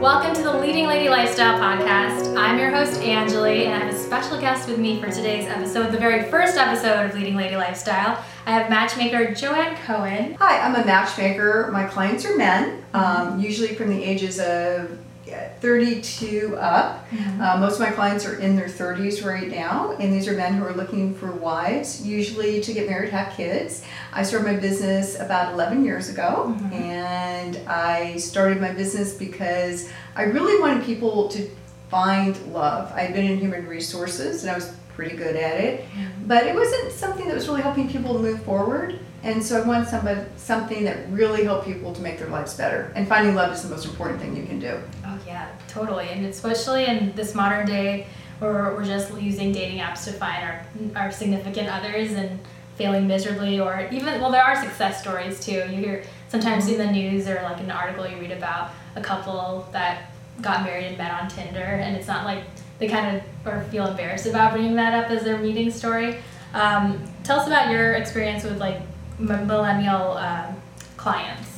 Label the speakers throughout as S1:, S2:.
S1: Welcome to the Leading Lady Lifestyle Podcast. I'm your host, Angeli, and I have a special guest with me for today's episode, the very first episode of Leading Lady Lifestyle. I have matchmaker Joann Cohen.
S2: Hi, I'm a matchmaker. My clients are men, um, usually from the ages of 32 up. Mm-hmm. Uh, most of my clients are in their 30s right now, and these are men who are looking for wives, usually to get married, have kids. I started my business about 11 years ago, mm-hmm. and I started my business because I really wanted people to find love. I had been in human resources, and I was pretty good at it, mm-hmm. but it wasn't something that was really helping people move forward. And so I want somebody something that really helped people to make their lives better. And finding love is the most important thing you can do.
S1: Oh yeah, totally. And especially in this modern day where we're just using dating apps to find our our significant others and failing miserably or even well there are success stories too. You hear sometimes in the news or like an article you read about a couple that got married and met on Tinder and it's not like they kind of or feel embarrassed about bringing that up as their meeting story. Um, tell us about your experience with like millennial um, clients?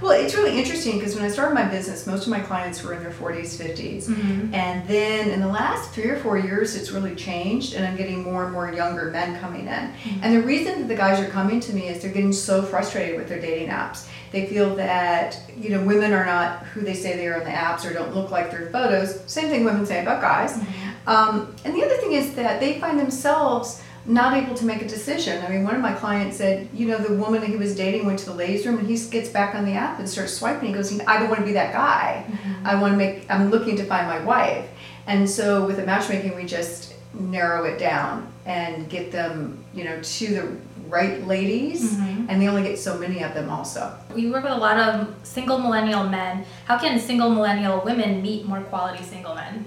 S2: Well, it's really interesting because when I started my business, most of my clients were in their 40s, 50s. Mm-hmm. And then in the last three or four years, it's really changed, and I'm getting more and more younger men coming in. Mm-hmm. And the reason that the guys are coming to me is they're getting so frustrated with their dating apps. They feel that, you know, women are not who they say they are on the apps or don't look like their photos. Same thing women say about guys. Mm-hmm. Um, and the other thing is that they find themselves not able to make a decision. I mean, one of my clients said, you know, the woman that he was dating went to the ladies' room and he gets back on the app and starts swiping. He goes, I don't want to be that guy. Mm-hmm. I want to make, I'm looking to find my wife. And so with the matchmaking, we just narrow it down and get them, you know, to the right ladies. Mm-hmm. And they only get so many of them also.
S1: We work with a lot of single millennial men. How can single millennial women meet more quality single men?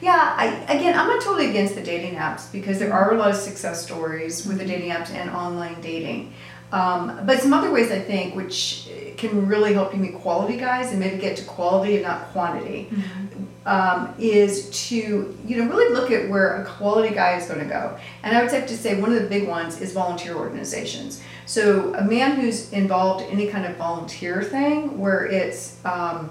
S2: Yeah, I, again, I'm not totally against the dating apps because there are a lot of success stories with the dating apps and online dating. Um, but some other ways I think which can really help you meet quality guys and maybe get to quality and not quantity mm-hmm. Um, is to you know really look at where a quality guy is going to go. And I would have to say one of the big ones is volunteer organizations. So a man who's involved in any kind of volunteer thing where it's um,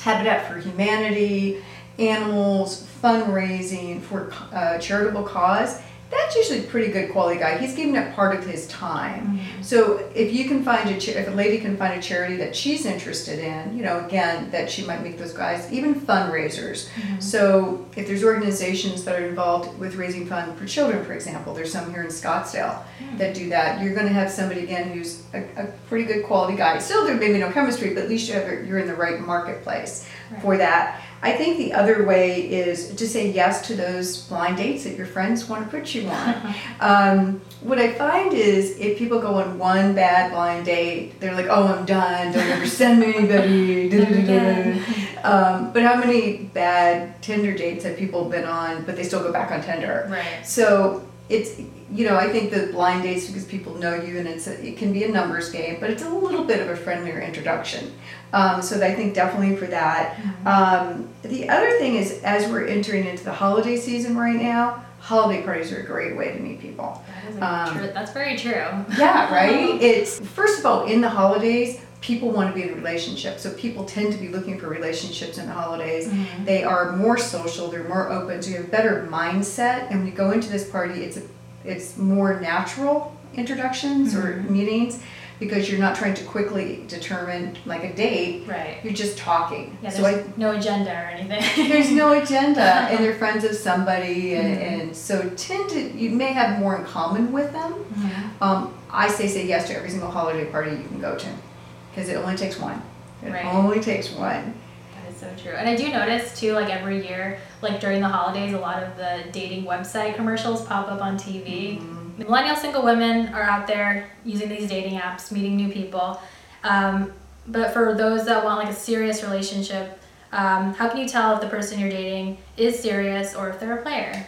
S2: Habitat for Humanity animals, fundraising for a uh, charitable cause, that's usually a pretty good quality guy. He's giving up part of his time. Mm-hmm. So if you can find a if a lady can find a charity that she's interested in, you know, again that she might meet those guys, even fundraisers. Mm-hmm. So if there's organizations that are involved with raising funds for children, for example, there's some here in Scottsdale mm-hmm. that do that. You're going to have somebody again who's a, a, pretty good quality guy. Still, there may be no chemistry, but at least you have you're in the right marketplace right. for that. I think the other way is to say yes to those blind dates that your friends want to put you on. um, what I find is if people go on one bad blind date, they're like, "Oh, I'm done. Don't ever send me anybody." um, but how many bad Tinder dates have people been on, but they still go back on Tinder?
S1: Right.
S2: So it's you know I think the blind dates because people know you and it's a, it can be a numbers game, but it's a little bit of a friendlier introduction. Um, so I think definitely for that. Mm-hmm. Um, the other thing is as we're entering into the holiday season right now, holiday parties are a great way to meet people.
S1: That um, That's very true.
S2: yeah, right. It's first of all in the holidays people want to be in relationships. So people tend to be looking for relationships in the holidays. Mm-hmm. They are more social, they're more open, so you have a better mindset. And when you go into this party, it's a, it's more natural introductions mm-hmm. or meetings because you're not trying to quickly determine like a date.
S1: Right.
S2: You're just talking.
S1: Yeah, so I, no agenda or anything.
S2: there's no agenda, and they're friends of somebody, and, mm-hmm. and, so tend to you may have more in common with them. Mm-hmm. Um, I say say yes to every single holiday party you can go to because it only takes one. It right. only takes one.
S1: That is so true. And I do notice too, like every year, like during the holidays, a lot of the dating website commercials pop up on TV. Mm-hmm. Millennial single women are out there using these dating apps, meeting new people. Um, but for those that want like a serious relationship, um, how can you tell if the person you're dating is serious or if they're a player?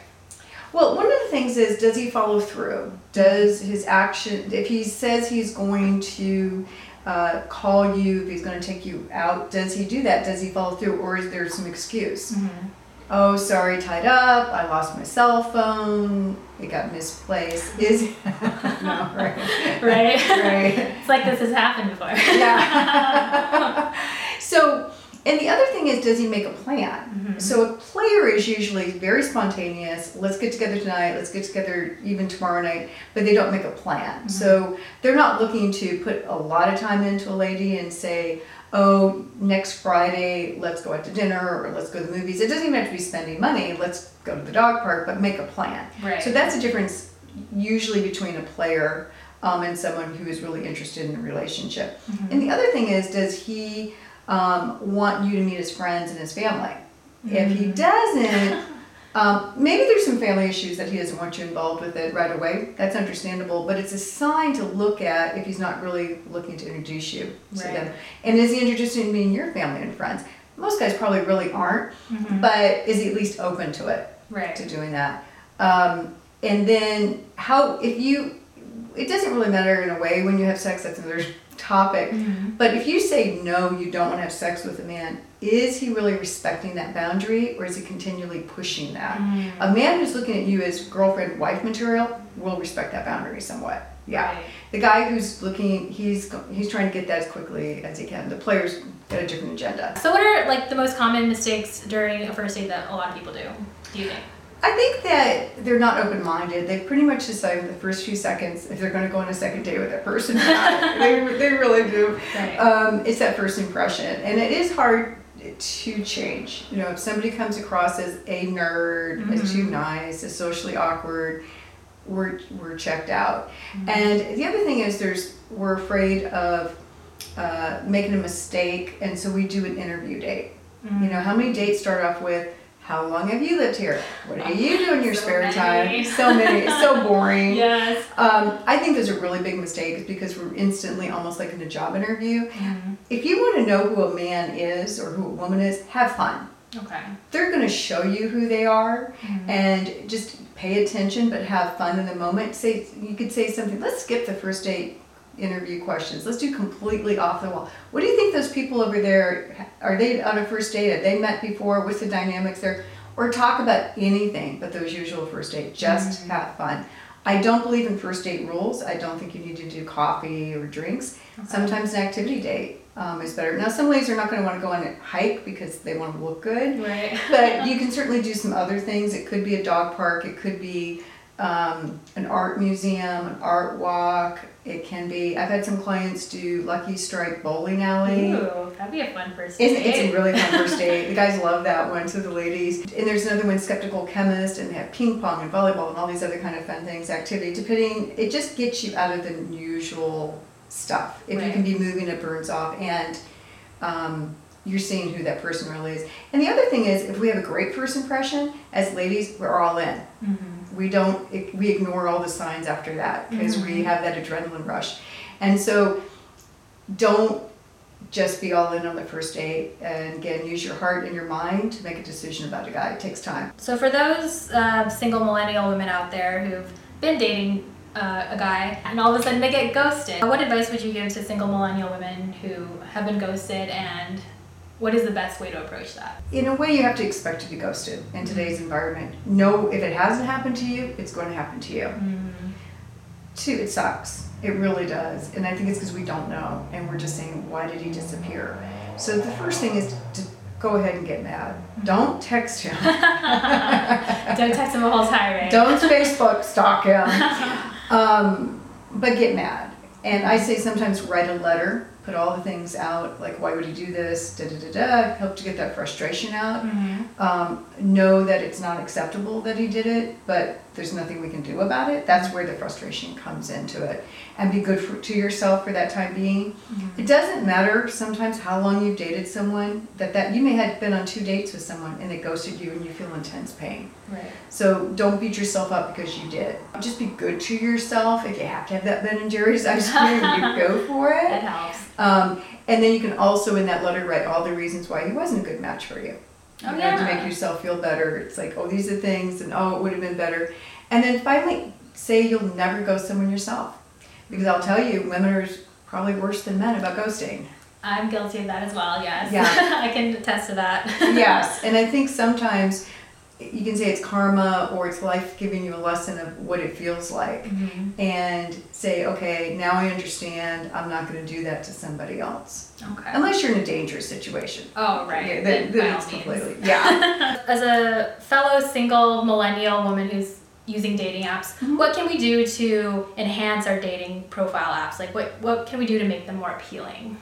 S2: Well, one of the things is does he follow through? Does his action, if he says he's going to uh, call you, if he's going to take you out, does he do that? Does he follow through, or is there some excuse? Mm-hmm. Oh, sorry, tied up. I lost my cell phone. It got misplaced. Is
S1: no right, right, right. It's like this has happened before.
S2: yeah. so And the other thing is, does he make a plan?
S1: Mhm.
S2: So a player is usually very spontaneous. Let's get together tonight. Let's get together even tomorrow night. But they don't make a plan. So they're not looking to put a lot of time into a lady and say, "Oh, next Friday, let's go out to dinner or let's go to the movies." It doesn't even have to be spending money. Let's go to the dog park, but make a plan.
S1: Right.
S2: So that's the difference usually between a player um, and someone who is really interested in a relationship. And the other thing is, does he um, want you to meet his friends and his family? If he doesn't, um, maybe there's some family issues that he doesn't want you involved with it right away. That's understandable, but it's a sign to look at if he's not really looking to introduce you to them. And is he interested in meeting your family and friends? Most guys probably really aren't,
S1: Mhm.
S2: but is he at least open to it?
S1: Right.
S2: to doing that. Um, and then how if you it doesn't really matter in a way when you have sex that's another topic
S1: Mhm.
S2: but if you say no you don't want to have sex with a man is he really respecting that boundary or is he continually pushing that
S1: Mm.
S2: a man who's looking at you as girlfriend wife material will respect that boundary somewhat yeah
S1: Right.
S2: the guy who's looking he's he's trying to get that as quickly as he can the player's got a different agenda
S1: So, what are like the most common mistakes during a first date that a lot of people do? Do you think?
S2: I think that they're not open minded. They pretty much decide in the first few seconds if they're going to go on a second date with that person or not. they, they really do.
S1: Right.
S2: Um, it's that first impression. And it is hard to change. You know, if somebody comes across as a nerd, as too nice, as socially awkward, we're, we're checked out. And the other thing is there's we're afraid of uh, making a mistake, and so we do an interview date.
S1: Mm-hmm.
S2: You know, how many dates start off with, how long have you lived here? What do you do in your
S1: So
S2: spare
S1: many.
S2: time? So many. It's so boring.
S1: Yes.
S2: Um, I think those are really big mistakes because we're instantly almost like in a job interview.
S1: Mhm.
S2: If you want to know who a man is or who a woman is, have fun.
S1: Okay.
S2: They're going to show you who they are
S1: Mhm.
S2: and just pay attention but have fun in the moment. Say you could say something, let's skip the first date interview questions. Let's do completely off the wall. What do you think those people over there are they on a first date? Have they met before? What's the dynamics there? Or talk about anything but those usual first date. Just have fun. I don't believe in first date rules. I don't think you need to do coffee or drinks. Sometimes an activity date um, is better. Now, some ladies are not going to want to go on a hike because they want to look good
S1: Right.
S2: but you can certainly do some other things. It could be a dog park. It could be um, an art museum, an art walk. It can be. I've had some clients do Lucky Strike Bowling Alley.
S1: Ooh, that'd be a fun first
S2: It's,
S1: date.
S2: it's a really fun first date. The guys love that one, so the ladies. And there's another one, Skeptical Chymist, and they have ping pong and volleyball and all these other kind of fun things, activity. Depending, it just gets you out of the usual stuff. If you can be moving, it burns off, and um, you're seeing who that person really is. And the other thing is, if we have a great first impression, as ladies, we're all in.
S1: Mhm.
S2: We don't, we ignore all the signs after that because we
S1: Mhm.
S2: have that adrenaline rush. And so don't just be all in on the first date. And again, use your heart and your mind to make a decision about a guy. It takes time.
S1: So, for those uh, single millennial women out there who've been dating uh, a guy and all of a sudden they get ghosted, what advice would you give to single millennial women who have been ghosted and what is the best way to approach that?
S2: In a way, you have to expect to be ghosted in today's environment. No, if it hasn't happened to you, it's going to happen to you.
S1: Mm,
S2: Two, it sucks. It really does. And I think it's because we don't know and we're just saying, why did he disappear? So the first thing is to go ahead and get mad. Don't text him.
S1: Don't text him a whole tirade.
S2: Don't Facebook stalk him. Um, but get mad. And I say sometimes write a letter, put all the things out, like why would he do this, da da da da, help to get that frustration out.
S1: Mhm.
S2: Um, know that it's not acceptable that he did it, but there's nothing we can do about it. That's where the frustration comes into it. And be good for, to yourself for that time being. It doesn't matter sometimes how long you've dated someone, that, that you may have been on two dates with someone and they ghosted you and you feel intense pain.
S1: Right.
S2: So don't beat yourself up because you did. Just be good to yourself. If you have to have that Ben and Jerry's ice cream, you go for
S1: It
S2: it.
S1: helps.
S2: Um, and then you can also in that letter write all the reasons why he wasn't a good match for you. You
S1: Oh,
S2: know,
S1: yeah.
S2: to make yourself feel better. It's like, oh, these are things, and oh, it would have been better. And then finally, say you'll never ghost someone yourself. Because I'll tell you, women are probably worse than men about ghosting.
S1: I'm guilty of that as well, yes.
S2: Yeah.
S1: I can attest to that.
S2: yes, and I think sometimes you can say it's karma or it's life giving you a lesson of what it feels like
S1: Mhm.
S2: and say okay now i understand i'm not going to do that to somebody else
S1: Okay.
S2: unless you're in a dangerous situation
S1: Oh, right.
S2: yeah,
S1: Then
S2: then, then it's
S1: all means.
S2: completely yeah
S1: As a fellow single millennial woman who's using dating apps,
S2: Mhm.
S1: what can we do to enhance our dating profile apps? Like, what, what can we do to make them more appealing?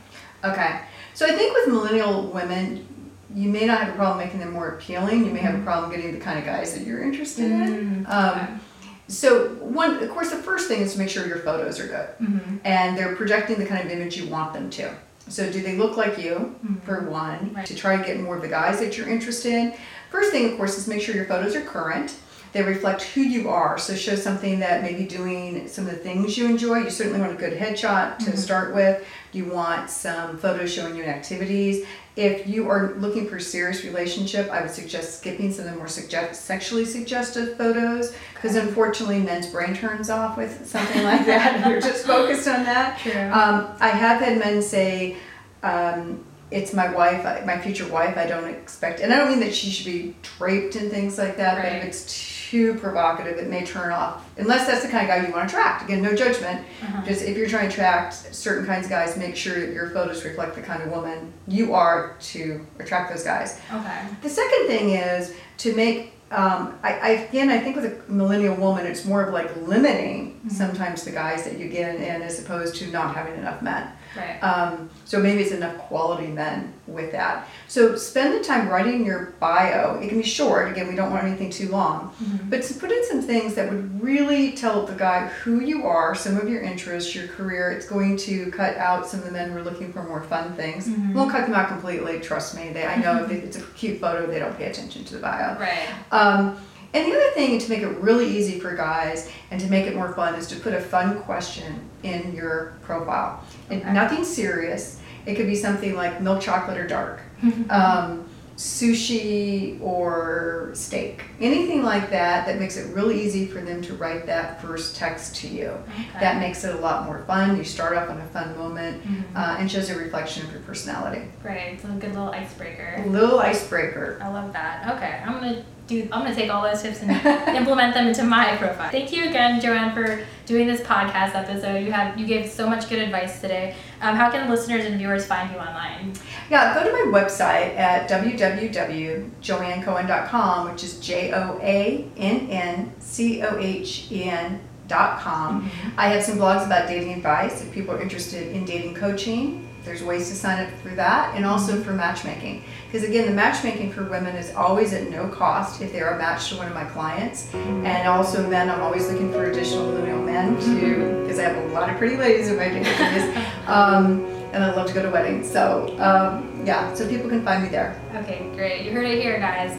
S2: okay so i think with millennial women you may not have a problem making them more appealing you may have a problem getting the kind of guys that you're interested in
S1: Mm,
S2: um, so one of course the first thing is to make sure your photos are good
S1: Mhm.
S2: and they're projecting the kind of image you want them to. So do they look like you,
S1: Mhm.
S2: for one,
S1: Right.
S2: to try to get more of the guys that you're interested in? First thing, of course, is make sure your photos are current. They reflect who you are. So show something that maybe doing some of the things you enjoy. You certainly want a good headshot to
S1: Mhm.
S2: start with. You want some photos showing you in activities. If you are looking for a serious relationship, I would suggest skipping some of the more suggest- sexually suggestive photos because unfortunately men's brain turns off with something like that and they're just focused on that.
S1: True.
S2: Um, I have had men say, um, it's my wife, my future wife, I don't expect, and I don't mean that she should be draped and things like that, but
S1: Right.
S2: if it's too provocative, it may turn off, unless that's the kind of guy you want to attract. Again, no judgment.
S1: Uh-huh.
S2: Just if you're trying to attract certain kinds of guys, make sure that your photos reflect the kind of woman you are to attract those guys.
S1: okay.
S2: The second thing is to make, um, I, I, again, I think with a millennial woman, it's more of like limiting
S1: Mhm.
S2: sometimes the guys that you get in as opposed to not having enough men.
S1: Right.
S2: Um, so maybe it's enough quality men with that. So spend the time writing your bio. It can be short. Again, we don't want anything too long.
S1: Mhm.
S2: But to put in some things that would really tell the guy who you are, some of your interests, your career. It's going to cut out some of the men who are looking for more fun things.
S1: Mhm.
S2: Won't cut them out completely. Trust me. They, I know if it's a cute photo, they don't pay attention to the bio.
S1: Right.
S2: Um, and the other thing to make it really easy for guys and to make it more fun is to put a fun question in your profile. And
S1: Okay.
S2: nothing serious. It could be something like milk chocolate or dark, um, sushi or steak, anything like that that makes it really easy for them to write that first text to you.
S1: Okay.
S2: That makes it a lot more fun. You start off on a fun moment
S1: Mhm.
S2: uh, and shows a reflection of your personality.
S1: Great. It's a good little icebreaker.
S2: A little icebreaker.
S1: I love that. Okay, I'm gonna do. I'm gonna take all those tips and implement them into my profile. Thank you again, Joann, for doing this podcast episode. You have you gave so much good advice today. Um, how can listeners and viewers find you online?
S2: Yeah, go to my website at www.joanncohen.com, which is J O A N N C O H E N dot com. I have some blogs about dating advice if people are interested in dating coaching. There's ways to sign up for that and also for matchmaking. Because again, the matchmaking for women is always at no cost if they are matched to one of my clients. And also men, I'm always looking for additional millennial men too, because I have a lot of pretty ladies in my database. Um, and I love to go to weddings. So um, yeah, so people can find me there.
S1: Okay, great. You heard it here, guys.